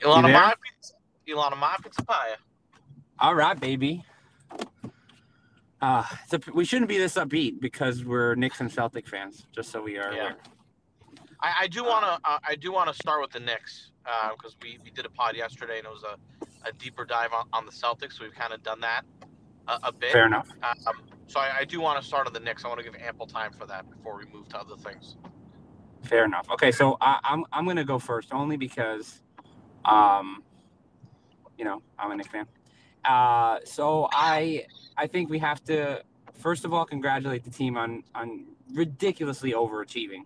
Ilana my pizza. Ilana my pizza pie. All right, baby. Uh, so we shouldn't be this upbeat because we're Knicks and Celtic fans. Just so we are Yeah. I, I do want to. Uh, I do want to start with the Knicks because we, we did a pod yesterday and it was a, a deeper dive on, on the Celtics. So we've kind of done that a, a bit. Fair enough. Um, so I, I do want to start on the Knicks. I want to give ample time for that before we move to other things. Fair enough. Okay, so I, I'm I'm gonna go first only because, um, you know, I'm a Knicks fan. Uh, so I I think we have to first of all congratulate the team on on ridiculously overachieving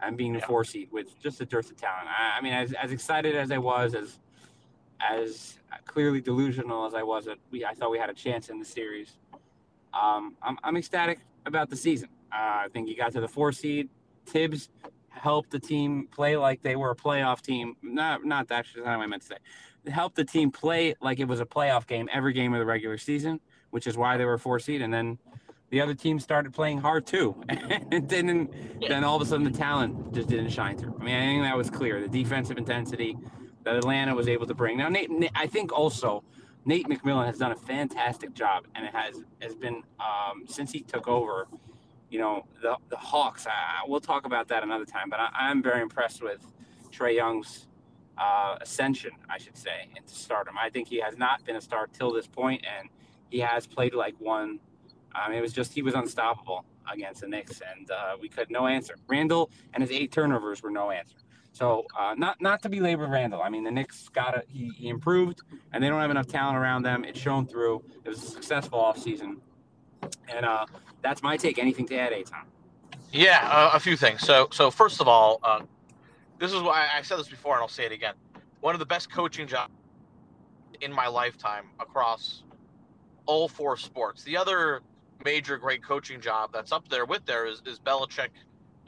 and being the Yeah. four seed with just a dearth of talent. I, I mean, as, as excited as I was, as as clearly delusional as I was, that we I thought we had a chance in the series. Um, I'm I'm ecstatic about the season. Uh, I think you got to the four seed. Thibs helped the team play like they were a playoff team. Not not actually that's not what I meant to say. Help the team play like it was a playoff game every game of the regular season, which is why they were four seed. And then the other team started playing hard too. and then then all of a sudden the talent just didn't shine through. I mean, I think that was clear. The defensive intensity that Atlanta was able to bring. Now, Nate, Nate- I think also Nate McMillan has done a fantastic job, and it has has been um, since he took over you know the the Hawks. I, we'll talk about that another time. But I, I'm very impressed with Trae Young's uh, ascension, I should say, into stardom. I think he has not been a star till this point, and he has played like one. I mean, it was just he was unstoppable against the Knicks, and uh, we could no answer. Randle and his eight turnovers were no answer. So uh, not not to belabor Randle. I mean, the Knicks got it. He, he improved, and they don't have enough talent around them. It's shown through. It was a successful offseason. And uh, that's my take. Anything to add, Aithan? Yeah, uh, a few things. So, so first of all, uh, this is why I said this before, and I'll say it again. One of the best coaching jobs in my lifetime across all four sports. The other major great coaching job that's up there with there is, is Belichick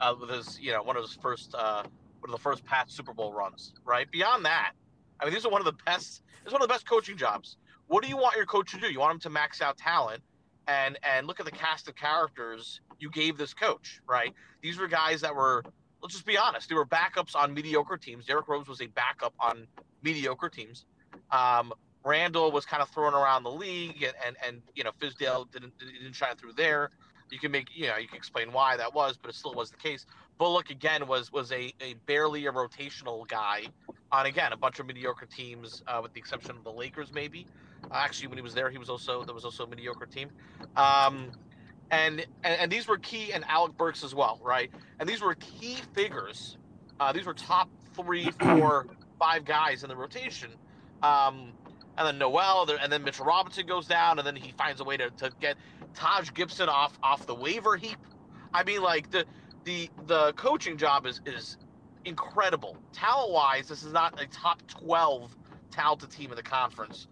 uh, with his, you know, one of his first, uh, one of the first Pat Super Bowl runs. Right beyond that, I mean, these are one of the best. It's one of the best coaching jobs. What do you want your coach to do? You want him to max out talent and and look at the cast of characters you gave this coach, right? These were guys that were, let's just be honest, they were backups on mediocre teams. Derrick Rose was a backup on mediocre teams. Um, Randle was kind of thrown around the league, and and, and you know Fizdale didn't didn't shine through there. You can make you know you can explain why that was, but it still was the case. Bullock again was was a, a barely a rotational guy on again a bunch of mediocre teams, uh, with the exception of the Lakers maybe. Actually, when he was there, he was also there was also a mediocre team. Um, and, and and these were key, and Alec Burks as well, right? And these were key figures. Uh, these were top three, four, five guys in the rotation. Um, and then Noel, and then Mitchell Robinson goes down, and then he finds a way to, to get Taj Gibson off off the waiver heap. I mean, like the the the coaching job is is incredible. Talent wise, this is not a top twelve talented team in the conference.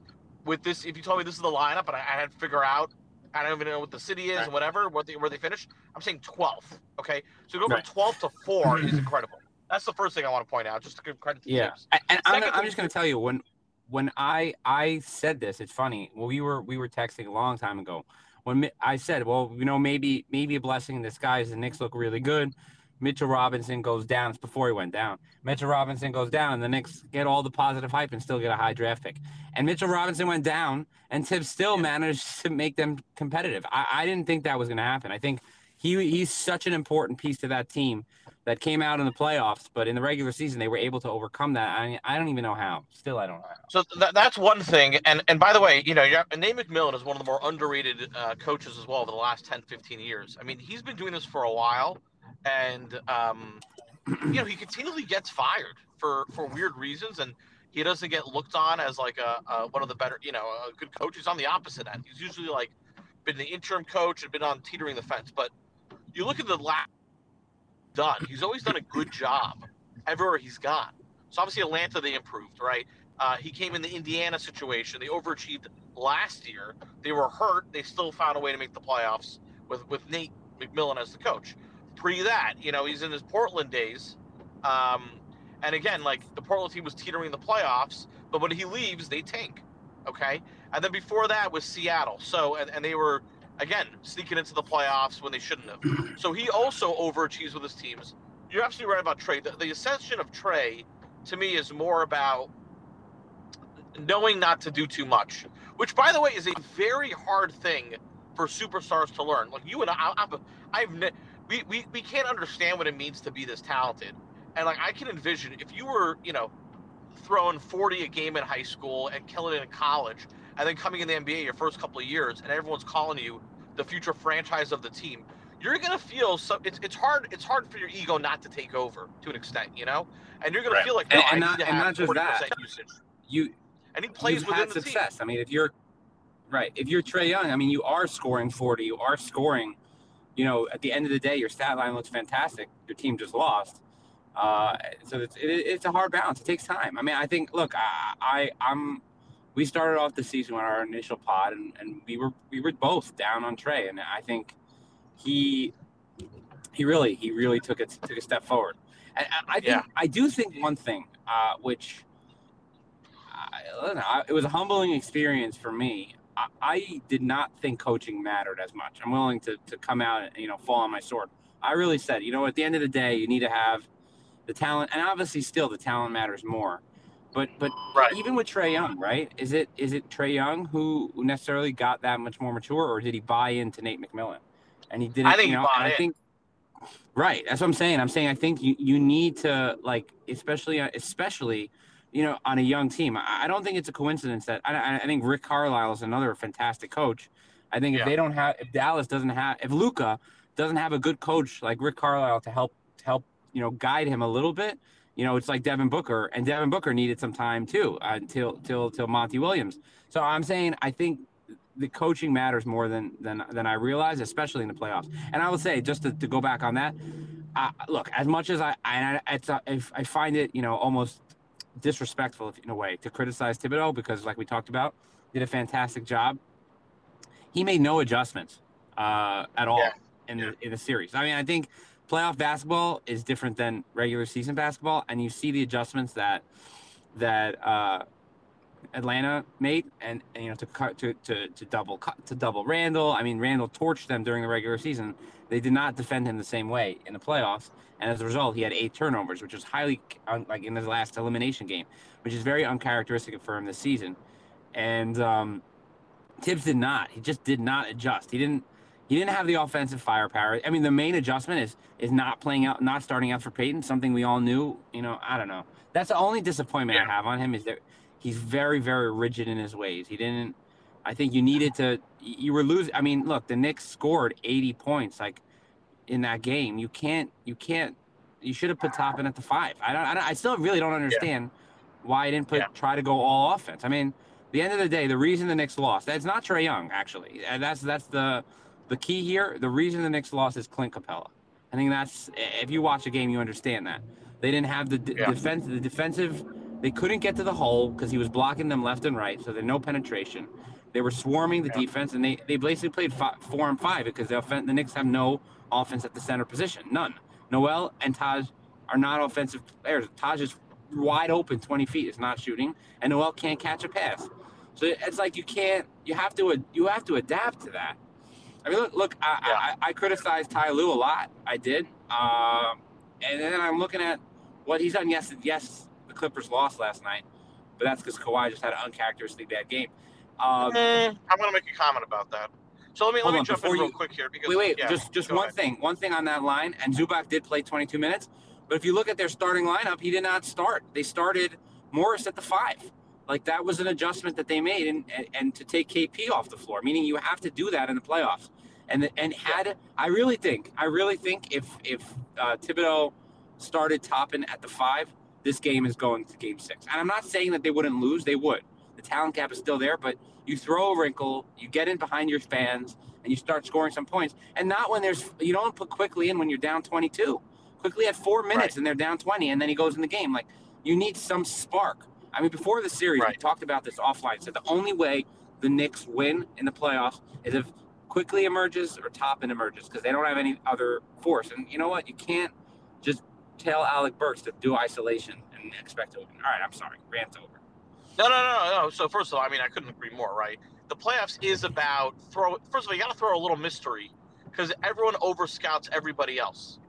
With this, if you told me this is the lineup, and I, I had to figure out, I don't even know what the city is Right. and whatever, where they where they finished. I'm saying 12th. Okay, so go Right. from 12 to four is incredible. That's the first thing I want to point out, just to give credit to Yeah, and, and I'm, I'm just going to tell you when when I I said this, it's funny. Well, we were we were texting a long time ago when I said, well, you know, maybe maybe a blessing in disguise. The Knicks look really good. Mitchell Robinson goes down. It's before he went down. Mitchell Robinson goes down, and the Knicks get all the positive hype and still get a high draft pick. And Mitchell Robinson went down, and Thibs still managed to make them competitive. I, I didn't think that was going to happen. I think he he's such an important piece to that team that came out in the playoffs, but in the regular season they were able to overcome that. I I don't even know how. Still, I don't know how. So th- that's one thing. And and by the way, you know, have, Nate McMillan is one of the more underrated uh, coaches as well over the last 10, 15 years. I mean, he's been doing this for a while, and um, you know, he continually gets fired for for weird reasons, and he doesn't get looked on as like a, a one of the better, you know, a good coach. He's on the opposite end. He's usually like been the interim coach and been on teetering the fence. But you look at the last done. He's always done a good job everywhere he's gone. So obviously Atlanta they improved, right? Uh, he came in the Indiana situation. They overachieved last year. They were hurt. They still found a way to make the playoffs with with Nate McMillan as the coach. Pre that, you know, he's in his Portland days. Um, and again, like the Portland team was teetering the playoffs, but when he leaves, they tank. Okay. And then before that was Seattle. So and, and they were again sneaking into the playoffs when they shouldn't have. So he also overachieves with his teams. You're absolutely right about Trae. The, the ascension of Trae to me is more about knowing not to do too much, which by the way is a very hard thing for superstars to learn. Like you and I, I've, I've we, we we can't understand what it means to be this talented, and like I can envision if you were you know throwing 40 a game in high school and killing it in college, and then coming in the NBA your first couple of years, and everyone's calling you the future franchise of the team, you're gonna feel so. It's it's hard. It's hard for your ego not to take over to an extent, you know, and you're gonna Right. feel like no, And- oh, I and need not- and not just that. usage. You And he plays you've within the success. team. I mean, if you're right, if you're Trae Young, I mean, you are scoring 40, you are scoring. You know, at the end of the day, your stat line looks fantastic. Your team just lost, uh, so it's it, it's a hard balance. It takes time. I mean, I think. Look, I, I I'm. We started off the season with our initial pod, and, and we were we were both down on Trae, and I think he he really he really took it took a step forward. And I, I think Yeah. I do think one thing, uh, which I, I don't know, it was a humbling experience for me. I, I did not think coaching mattered as much. I'm willing to, to come out and you know fall on my sword. I really said, you know, at the end of the day, you need to have the talent, and obviously, still the talent matters more. But but Right. even with Trae Young, right? Is it is it Trae Young who necessarily got that much more mature, or did he buy into Nate McMillan? And he didn't. I think you he bought I in. think right. That's what I'm saying. I'm saying I think you you need to like, especially especially, you know, on a young team. I, I don't think it's a coincidence that I, I- I think Rick Carlisle is another fantastic coach. I think if Yeah. they don't have, if Dallas doesn't have, if Luka doesn't have a good coach like Rick Carlisle to help to help you know guide him a little bit, you know, it's like Devin Booker, and Devin Booker needed some time too uh, until till till Monty Williams. So I'm saying I think the coaching matters more than than than I realize, especially in the playoffs. And I will say, just to, to go back on that, uh, look, as much as I I, it's, uh, if I find it, you know, almost disrespectful in a way to criticize Thibodeau because, like we talked about, did a fantastic job. He made no adjustments uh, at all Yeah. in the in the series. I mean, I think playoff basketball is different than regular season basketball, and you see the adjustments that that uh, Atlanta made, and, and you know to cut to, to to double cut to double Randle. I mean, Randle torched them during the regular season. They did not defend him the same way in the playoffs, and as a result, he had eight turnovers, which was highly un, like in his last elimination game, which is very uncharacteristic for him this season. And um, Thibs did not. He just did not adjust. He didn't. He didn't have the offensive firepower. I mean, the main adjustment is is not playing out, not starting out for Payton. Something we all knew. You know, I don't know. That's the only disappointment I have on him is that he's very, very rigid in his ways. He didn't. I think you needed to. You were losing. I mean, look, the Knicks scored 80 points like in that game. You can't. You can't. You should have put Toppin at the five. I don't. I, don't, I still really don't understand why I didn't put Yeah. try to go all offense. I mean, the end of the day, the reason the Knicks lost. That's not Trae Young actually. And that's that's the the key here. The reason the Knicks lost is Clint Capela. I think that's if you watch a game, you understand that they didn't have the d- Yeah. defense. The defensive, they couldn't get to the hole because he was blocking them left and right. So there's no penetration. They were swarming the Yeah. defense, and they they basically played fi- four and five because the offen- the Knicks have no offense at the center position, none. Noel and Taj are not offensive players. Taj is wide open, 20 feet, is not shooting, and Noel can't catch a pass. So it's like you can't. You have to. You have to adapt to that. I mean, look. Look. I, Yeah. I, I criticized Ty Lue a lot. I did. Um, and then I'm looking at what he's done. Yes, yes, the Clippers lost last night, but that's because Kawhi just had an uncharacteristically bad game. Um, Mm, I'm going to make a comment about that. So let me let me on, jump in real you- quick here because Wait, wait, yeah, just just one ahead. thing. One thing on that line, and Zubac did play 22 minutes, but if you look at their starting lineup, he did not start. They started Morris at the five. Like that was an adjustment that they made, and and, and to take KP off the floor, meaning you have to do that in the playoffs. And and had I really think I really think if if uh, Thibodeau started Toppin at the five, this game is going to game six. And I'm not saying that they wouldn't lose; they would. The talent gap is still there, but you throw a wrinkle, you get in behind your fans, and you start scoring some points. And not when there's you don't put Quickley in when you're down 22. Quickley had four minutes Right. and they're down 20, and then he goes in the game. Like you need some spark. I mean, before the series, we talked about this offline. Said the only way the Knicks win in the playoffs is if Quickley emerges or Toppin emerges because they don't have any other force. And you know what? You can't just tell Alec Burks to do isolation and expect to win. All right, I'm sorry, rant over. No, no, no, no. So first of all, I mean, I couldn't agree more. Right, the playoffs is about throw. First of all, you got to throw a little mystery because everyone over scouts everybody else,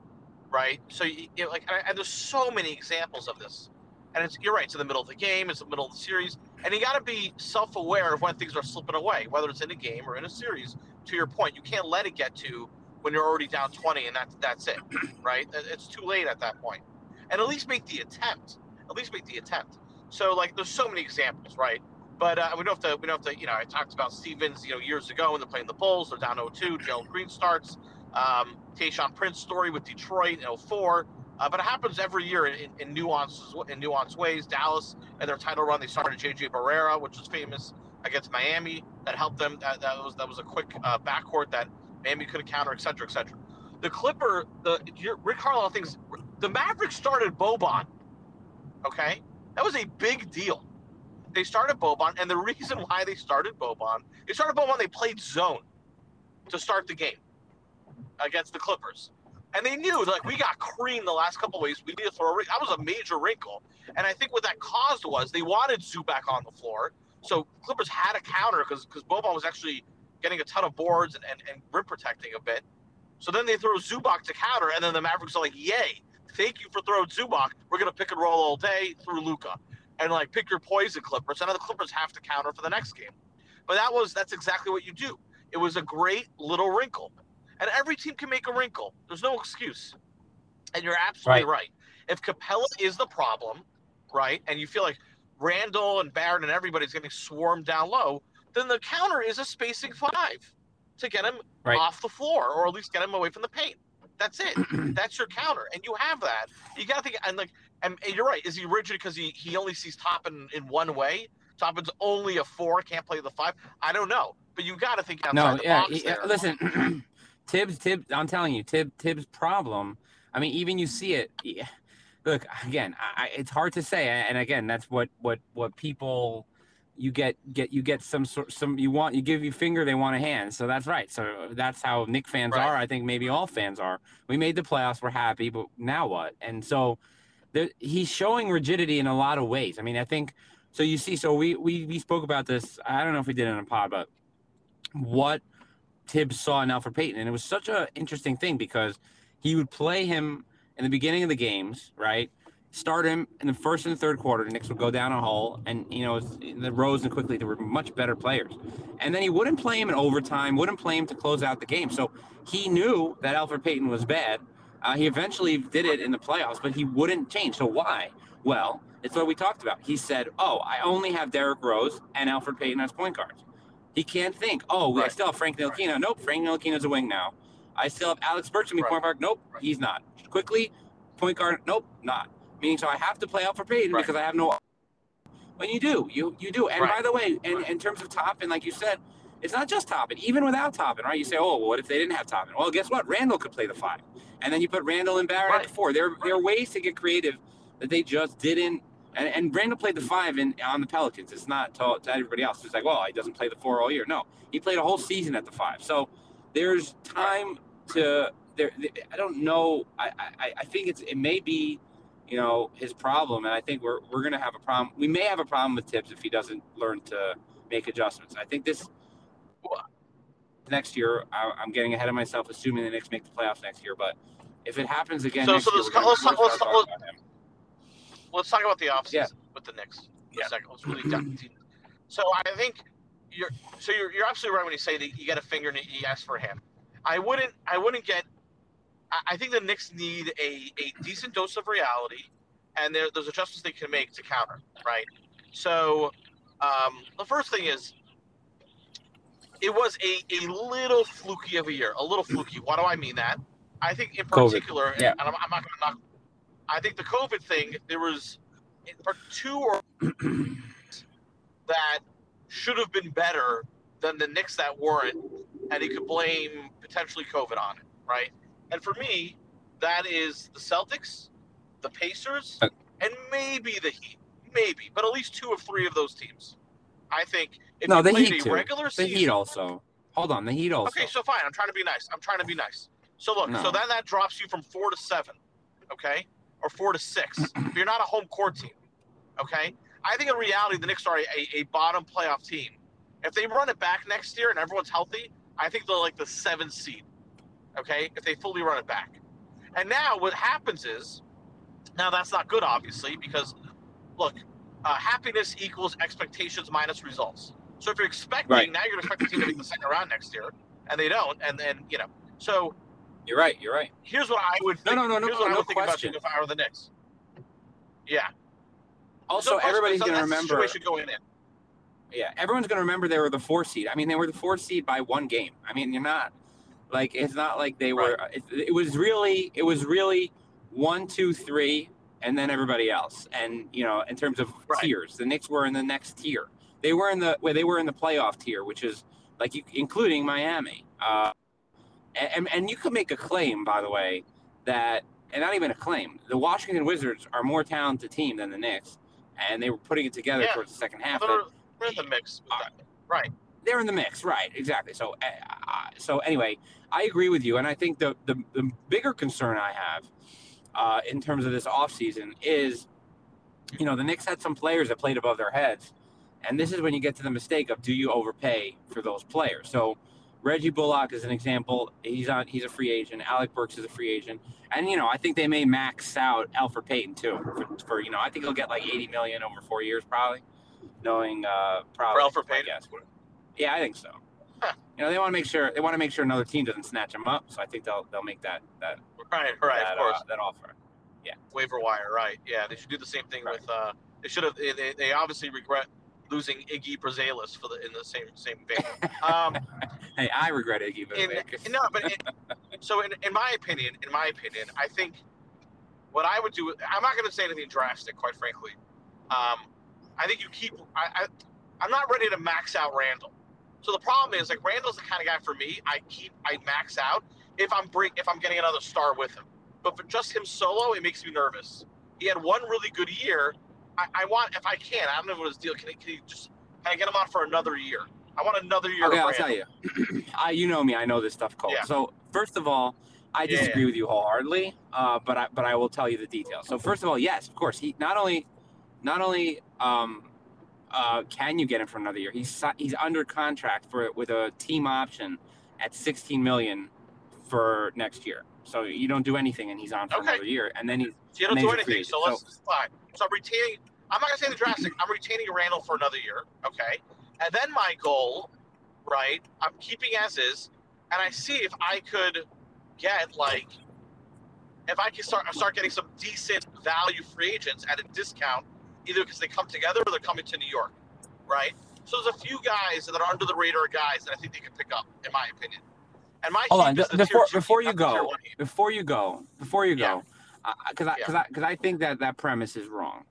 right? So you, you know, like, and and there's so many examples of this, And it's you're right. It's in the middle of the game. It's the middle of the series, and you got to be self-aware of when things are slipping away, whether it's in a game or in a series. To your point, you can't let it get to when you're already down 20 and that's that's it, right? It's too late at that point. And at least make the attempt. At least make the attempt. So like, there's so many examples, right? But uh, we don't have to. We don't have to. You know, I talked about Stevens. You know, years ago when they're playing the Bulls, they're down 0-2. Jalen Green starts. Um, Tayshaun Prince story with Detroit in 04. Uh, but it happens every year in, in nuances in nuanced ways. Dallas and their title run, they started JJ Barea, which was famous against Miami. That helped them. That, that was that was a quick uh, backcourt that Miami could counter, et cetera, et cetera. The Clipper, the Rick Carlisle thinks the Mavericks started Boban. Okay, that was a big deal. They started Boban, and the reason why they started Boban, they started Boban. They played zone to start the game against the Clippers. And they knew, like, we got creamed the last couple of weeks. We need to throw a That was a major wrinkle. And I think what that caused was they wanted Zubac on the floor. So Clippers had a counter because because Boban was actually getting a ton of boards and, and, and rim protecting a bit. So then they throw Zubac to counter, and then the Mavericks are like, yay, thank you for throwing Zubac. We're going to pick and roll all day through Luka, And, like, pick your poison, Clippers. And then the Clippers have to counter for the next game. But that was, that's exactly what you do. It was a great little wrinkle. And every team can make a wrinkle. There's no excuse. And you're absolutely right. right. If Capela is the problem, right, and you feel like Randle and Barrett and everybody's getting swarmed down low, then the counter is a spacing five to get him right. off the floor or at least get him away from the paint. That's it. That's your counter, and you have that. You got to think, and like, and, and, you're right. Is he rigid because he he only sees Toppin in one way? Toppin's only a four, can't play the five. I don't know, but you got to think outside no, the yeah, box. Yeah, listen, Thibs, Thibs, I'm telling you, Thibs, Thibs' problem. I mean, even you see it. Yeah, look, again, I, it's hard to say, and again, that's what what what people you get get you get some sort some you want you give you finger they want a hand so that's right so that's how Knick fans right. are I think maybe all fans are we made the playoffs we're happy but now what and so there, he's showing rigidity in a lot of ways I mean I think so you see so we we we spoke about this I don't know if we did it in a pod but what Thibs saw in Elfrid Payton. And it was such an interesting thing because he would play him in the beginning of the games, right? Start him in the first and third quarter. The Knicks would go down a hole, and you know the Rose and Quickley they were much better players. And then he wouldn't play him in overtime, wouldn't play him to close out the game. So he knew that Elfrid Payton was bad. Uh, he eventually did it in the playoffs, but he wouldn't change. So why? Well, it's what we talked about. He said, "Oh, I only have Derrick Rose and Elfrid Payton as point guards." He can't think, oh, right. I still have Frank Ntilikina. Right. Nope, Frank Ntilikina's a wing now. I still have Alex be right. point guard. Nope, right. he's not. Quickley, point guard. Nope, not. Meaning, so I have to play Elfrid Payton because I have no. When you do, you you do. And by the way, in, in terms of Toppin, like you said, it's not just Toppin. Even without Toppin, right? You say, oh, well, what if they didn't have Toppin? Well, guess what? Randle could play the five, and then you put Randle and Barrett at the four. There there are ways to get creative that they just didn't and, and Brandon played the five in on the Pelicans. It's not to, to everybody else. It's like, well, he doesn't play the four all year. No, he played a whole season at the five. So there's time to there. I don't know. I, I, I think it's it may be, you know, his problem, and I think we're we're gonna have a problem. We may have a problem with Thibs if he doesn't learn to make adjustments. I think this next year. I, am getting ahead of myself, assuming the Knicks make the playoffs next year, but. If it happens again, so, so year, let's, let's, let's, let's talk about the offseason yeah. with the Knicks. Yeah. second. Let's really dive So I think you're so you're, you're absolutely right when you say that you get a finger and you ask for him. I wouldn't I wouldn't get. I think the Knicks need a, a decent dose of reality, and there, there's adjustments they can make to counter. Right. So um, the first thing is it was a, a little fluky of a year, a little fluky. Why do I mean that? I think in particular, yeah. and I'm, I'm not going to knock I think the COVID thing, there was two or that should have been better than the Knicks that weren't, and he could blame potentially COVID on it, right? And for me, that is the Celtics, the Pacers, uh, and maybe the Heat, maybe, but at least two of three of those teams. I think if no, the Heat too. regular season, the Heat also. Hold on, the Heat also. Okay, so fine. I'm trying to be nice. I'm trying to be nice. So look, no. so then that drops you from four to seven. Okay, or four to six. you're not a home court team, okay? I think in reality, the Knicks are a, a, a bottom playoff team. If they run it back next year and everyone's healthy, I think they're like the seventh seed, okay? If they fully run it back. And now what happens is, now that's not good, obviously, because look, uh, happiness equals expectations minus results. So if you're expecting Right. now, you're going to expect the team to make the second round next year, and they don't, and then you know. So You're right. You're right. here's what I would. No, Think, no, no, no, Here's what I no think question. about if I were the Knicks. Yeah. Also, No everybody's going to remember. going in. Yeah, everyone's going to remember they were the four seed. I mean, they were the four seed by one game. I mean, you're not like it's not like they were. It, it was really, it was really one, two, three, and then everybody else. And you know, in terms of Right. tiers, the Knicks were in the next tier. They were in the where they were in the playoff tier, which is like you, including Miami. Uh, and and you could make a claim, by the way, that and not even a claim. The Washington Wizards are more talented team than the Knicks, and they were putting it together Yeah. towards the second half. They're, they're in the mix. that. Right. they're in the mix, right? Exactly. So, uh, uh, so anyway, I agree with you, and I think the the, the bigger concern I have uh, in terms of this offseason is, you know, the Knicks had some players that played above their heads, and this is when you get to the mistake of do you overpay for those players? So. Reggie Bullock is an example. He's on. He's a free agent. Alec Burks is a free agent, and you know I think they may max out Elfrid Payton too. For, for you know I think he'll get like eighty million over four years probably, knowing uh, probably. For Elfrid Payton? Yeah, I think so. You know, they want to make sure they want to make sure another team doesn't snatch them up. So I think they'll they'll make that that Right. Right. that, of course. uh, that offer. Yeah, waiver wire, right? Yeah, they should do the same thing Right. with. Uh, they should have. They, they, obviously regret losing Iggy Brazdeikis for the in the same same vein. Um, Hey, I regret Iggy in, Vivek. no, but in, so in, in my opinion, in my opinion, I think what I would do. I'm not going to say anything drastic, quite frankly. Um, I think you keep. I, I I'm not ready to max out Randle. So the problem is like Randle's the kind of guy for me. I keep I max out if I'm bring if I'm getting another star with him. But for just him solo, it makes me nervous. He had one really good year. I, I want if I can. I don't know what his deal. Can he, can he just can I get him on for another year? I want another year. Okay, I'll tell you. I, you know me. I know this stuff cold. Yeah. So first of all, I Yeah, disagree with you wholeheartedly. Uh, but I but I will tell you the details. So first of all, yes, of course, he not only not only um, uh, can you get him for another year, he's he's under contract for with a team option at 16 million for next year. So you don't do anything, and he's on for Okay. another year, and then he's So you don't do anything. So let's fine. So I'm retaining. I'm not gonna say the drastic. I'm retaining Randle for another year. Okay. And then my goal, right? I'm keeping as is, and I see if I could get like, if I can start start getting some decent value free agents at a discount, either because they come together or they're coming to New York, right? So there's a few guys that are under the radar guys that I think they can pick up, in my opinion. And my Hold on, before- before you not the tier go, before you go, before you go, because I because I because I think that that premise is wrong,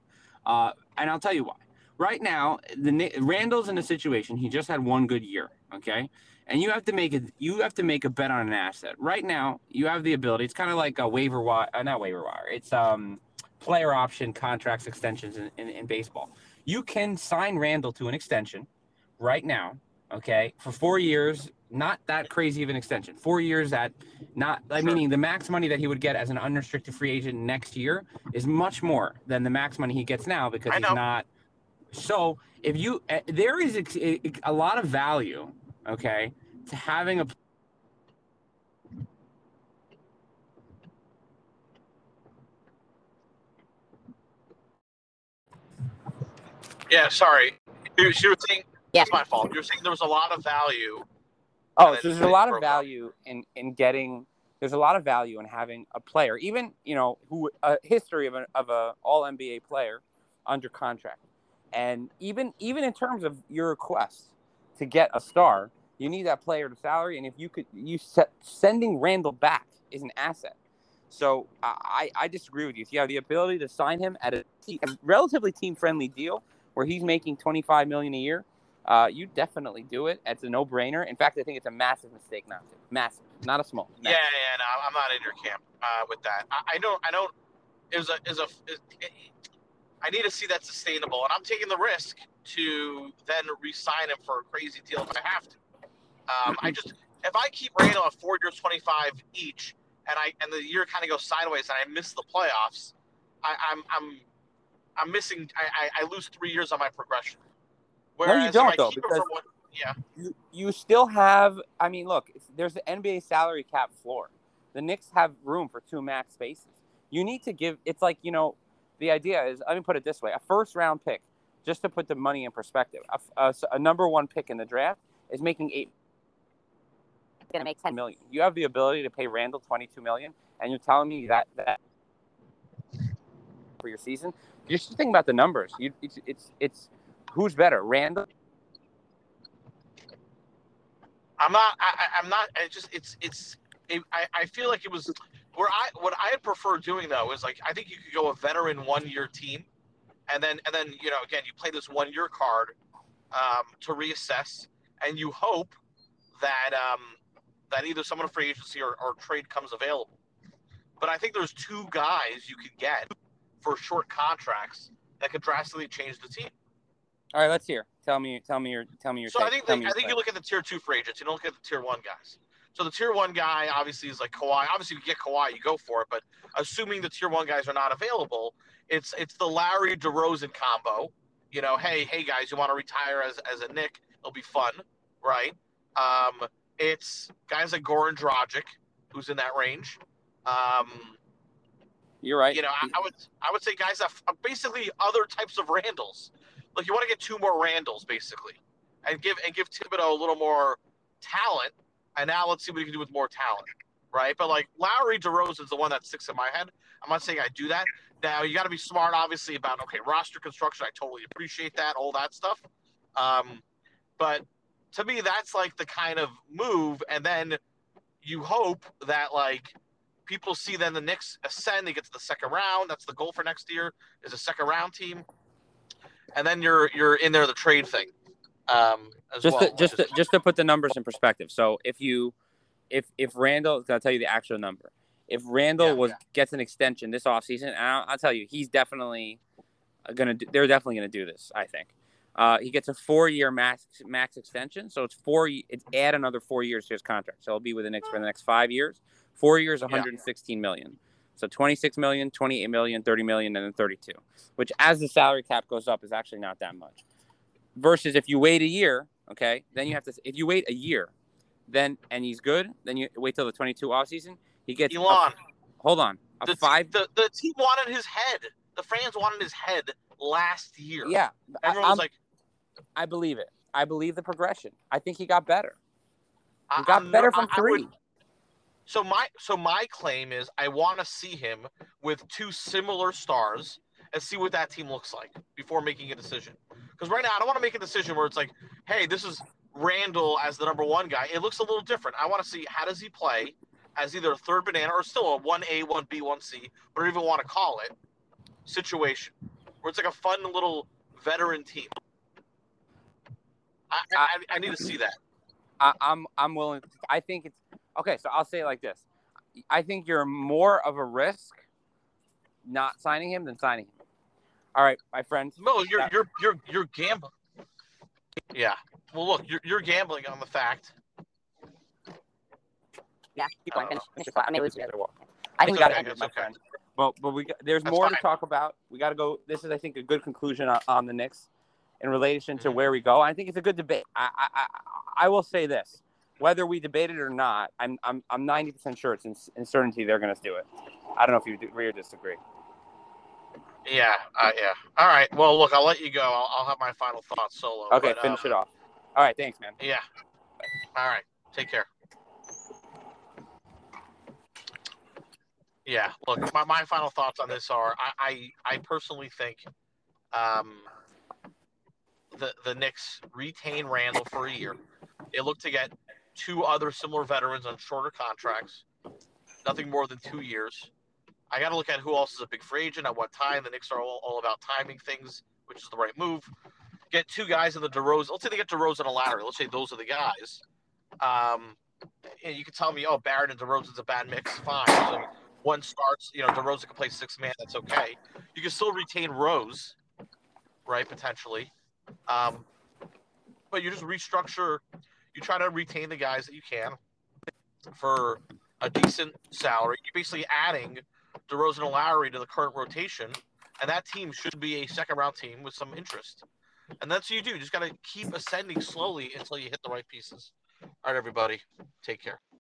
uh, and I'll tell you why. Right now, the Randle's in a situation. He just had one good year, okay, and you have to make it. You have to make a bet on an asset. Right now, you have the ability. It's kind of like a waiver wire, uh, not waiver wire. It's um, player option contracts extensions in, in, in baseball. You can sign Randle to an extension right now, okay, for four years. Not that crazy of an extension. Four years at not, I Sure. meaning the max money that he would get as an unrestricted free agent next year is much more than the max money he gets now because he's not. So if you, uh, there is a, a lot of value, okay, to having a Yeah, sorry. You, you were saying Yeah. it's my fault. You were saying there was a lot of value. Oh, so there's a lot of value in in getting. There's a lot of value in having a player, even you know, who a history of a of a All NBA player under contract, and even even in terms of your request to get a star, you need that player to salary, and if you could, you set, sending Randle back is an asset. So I I disagree with you. If you have the ability to sign him at a, te- a relatively team friendly deal where he's making 25 million a year, uh, you definitely do it. It's a no brainer. In fact, I think it's a massive mistake not to. Massive, not a small. Yeah, Massive. yeah, no, I'm not in your camp uh, with that. I, I don't, I don't. Is a, is a. Is, I need to see that sustainable, and I'm taking the risk to then re-sign him for a crazy deal if I have to. Um, I just, if I keep Randle at four years, 25 each, and I and the year kind of goes sideways, and I miss the playoffs, I, I'm, I'm, I'm missing. I, I, I lose three years on my progression. Whereas don't, if though, because- one, yeah, You, you still have. I mean, look, there's the NBA salary cap floor. The Knicks have room for two max spaces. You need to give. It's like you know, the idea is, let me put it this way: a first round pick, just to put the money in perspective, a, a, a number one pick in the draft is making eight. It's going to make ten million. You have the ability to pay Randle twenty two million, and you're telling me that that for your season. just think about the numbers. You, it's, it's it's who's better, Randle I'm not. I, I'm not. I just. It's. It's. It, I. I feel like it was where I. What I prefer doing though is like I think you could go a veteran one year team, and then and then you know again you play this one year card um, to reassess, and you hope that um, that either someone free agency or, or trade comes available. But I think there's two guys you could get for short contracts that could drastically change the team. All right, let's hear. Tell me, tell me your, tell me your. So take. I think they, I think take. you look at the tier two free agents. You don't look at the tier one guys. So the tier one guy obviously is like Kawhi. Obviously, if you get Kawhi, you go for it. But assuming the tier one guys are not available, it's it's the Lowry DeRozan combo. You know, hey hey guys, you want to retire as as a Knick? It'll be fun, right? Um, it's guys like Goran Dragic, who's in that range. Um, You're right. you know, I, I would I would say guys that basically other types of Randles. Like you want to get two more Randles basically, and give and give Thibodeau a little more talent. And now let's see what he can do with more talent, right? But like Lowry DeRozan's the one that sticks in my head. I'm not saying I do that. Now you got to be smart, obviously, about okay roster construction. I totally appreciate that, all that stuff. Um, but to me, that's like the kind of move, and then you hope that like people see then the Knicks ascend, they get to the second round. That's the goal for next year is a second round team, and then you're you're in there the trade thing, um, as just well. to, just to, just to put the numbers in perspective. So if you if if Randle, I'll tell you the actual number. If Randle Yeah, was yeah. gets an extension this offseason, I'll, I'll tell you, he's definitely gonna. Do, they're definitely gonna do this. I think. Uh, he gets a four-year max max extension, so it's four. It's add another four years to his contract, so he'll be with the Knicks for the next five years. Four years, 116 million. So 26 million, 28 million, 30 million, and then 32. Which, as the salary cap goes up, is actually not that much. Versus if you wait a year, okay, then you have to. If you wait a year, then and he's good, then you wait till the 22 offseason. He gets. a- Elan, hold on, a the, five. the the team wanted his head. The fans wanted his head last year. Yeah, I, everyone I'm- like, I believe it. I believe the progression. I think he got better. He got I'm better from I- I would- three. So my so my claim is I want to see him with two similar stars and see what that team looks like before making a decision. Because right now I don't want to make a decision where it's like, hey, this is Randle as the number one guy. It looks a little different. I want to see how does he play as either a third banana or still a one A, one B, one C, whatever you even want to call it, situation where it's like a fun little veteran team. I, I, I need to see that. I, I'm I'm willing. I think it's okay. So I'll say it like this: I think you're more of a risk not signing him than signing him. All right, my friend. No, you're Yeah. you're you're you're gambling. Yeah. Well, look, you're you're gambling on the fact. Yeah, keep I Finish, finish. I may lose you after a while. I think It's we got to okay, end it, my okay. friend. But but we got, there's That's more to talk about. We got to go. This is, I think, a good conclusion on, on the Knicks in relation to Mhm. where we go. I think it's a good debate. I I, I, I will say this: whether we debate it or not, I'm I'm I'm 90 percent sure it's in, in certainty they're going to do it. I don't know if you agree or disagree. Yeah. Uh, yeah. All right. Well, look, I'll let you go. I'll, I'll have my final thoughts solo. Okay, but, finish um, it off. All right, thanks, man. Yeah. All right. Take care. Yeah. Look, my, my final thoughts on this are I, I, I personally think um, the the Knicks retain Randle for a year. They look to get two other similar veterans on shorter contracts, nothing more than two years. I got to look at who else is a big free agent at what time. The Knicks are all, all about timing things, which is the right move. Get two guys in the DeRozan. Let's say they get DeRozan and a ladder. Let's say those are the guys. Um, and you can tell me, oh, Barrett and DeRozan's a bad mix. Fine. So one starts, you know, DeRozan can play six man. That's okay. You can still retain Rose, right? Potentially. Um, but you just restructure. You try to retain the guys that you can for a decent salary. You're basically adding DeRozan and Lowry to the current rotation, and that team should be a second round team with some interest. And that's what you do. You just got to keep ascending slowly until you hit the right pieces. All right, everybody. Take care.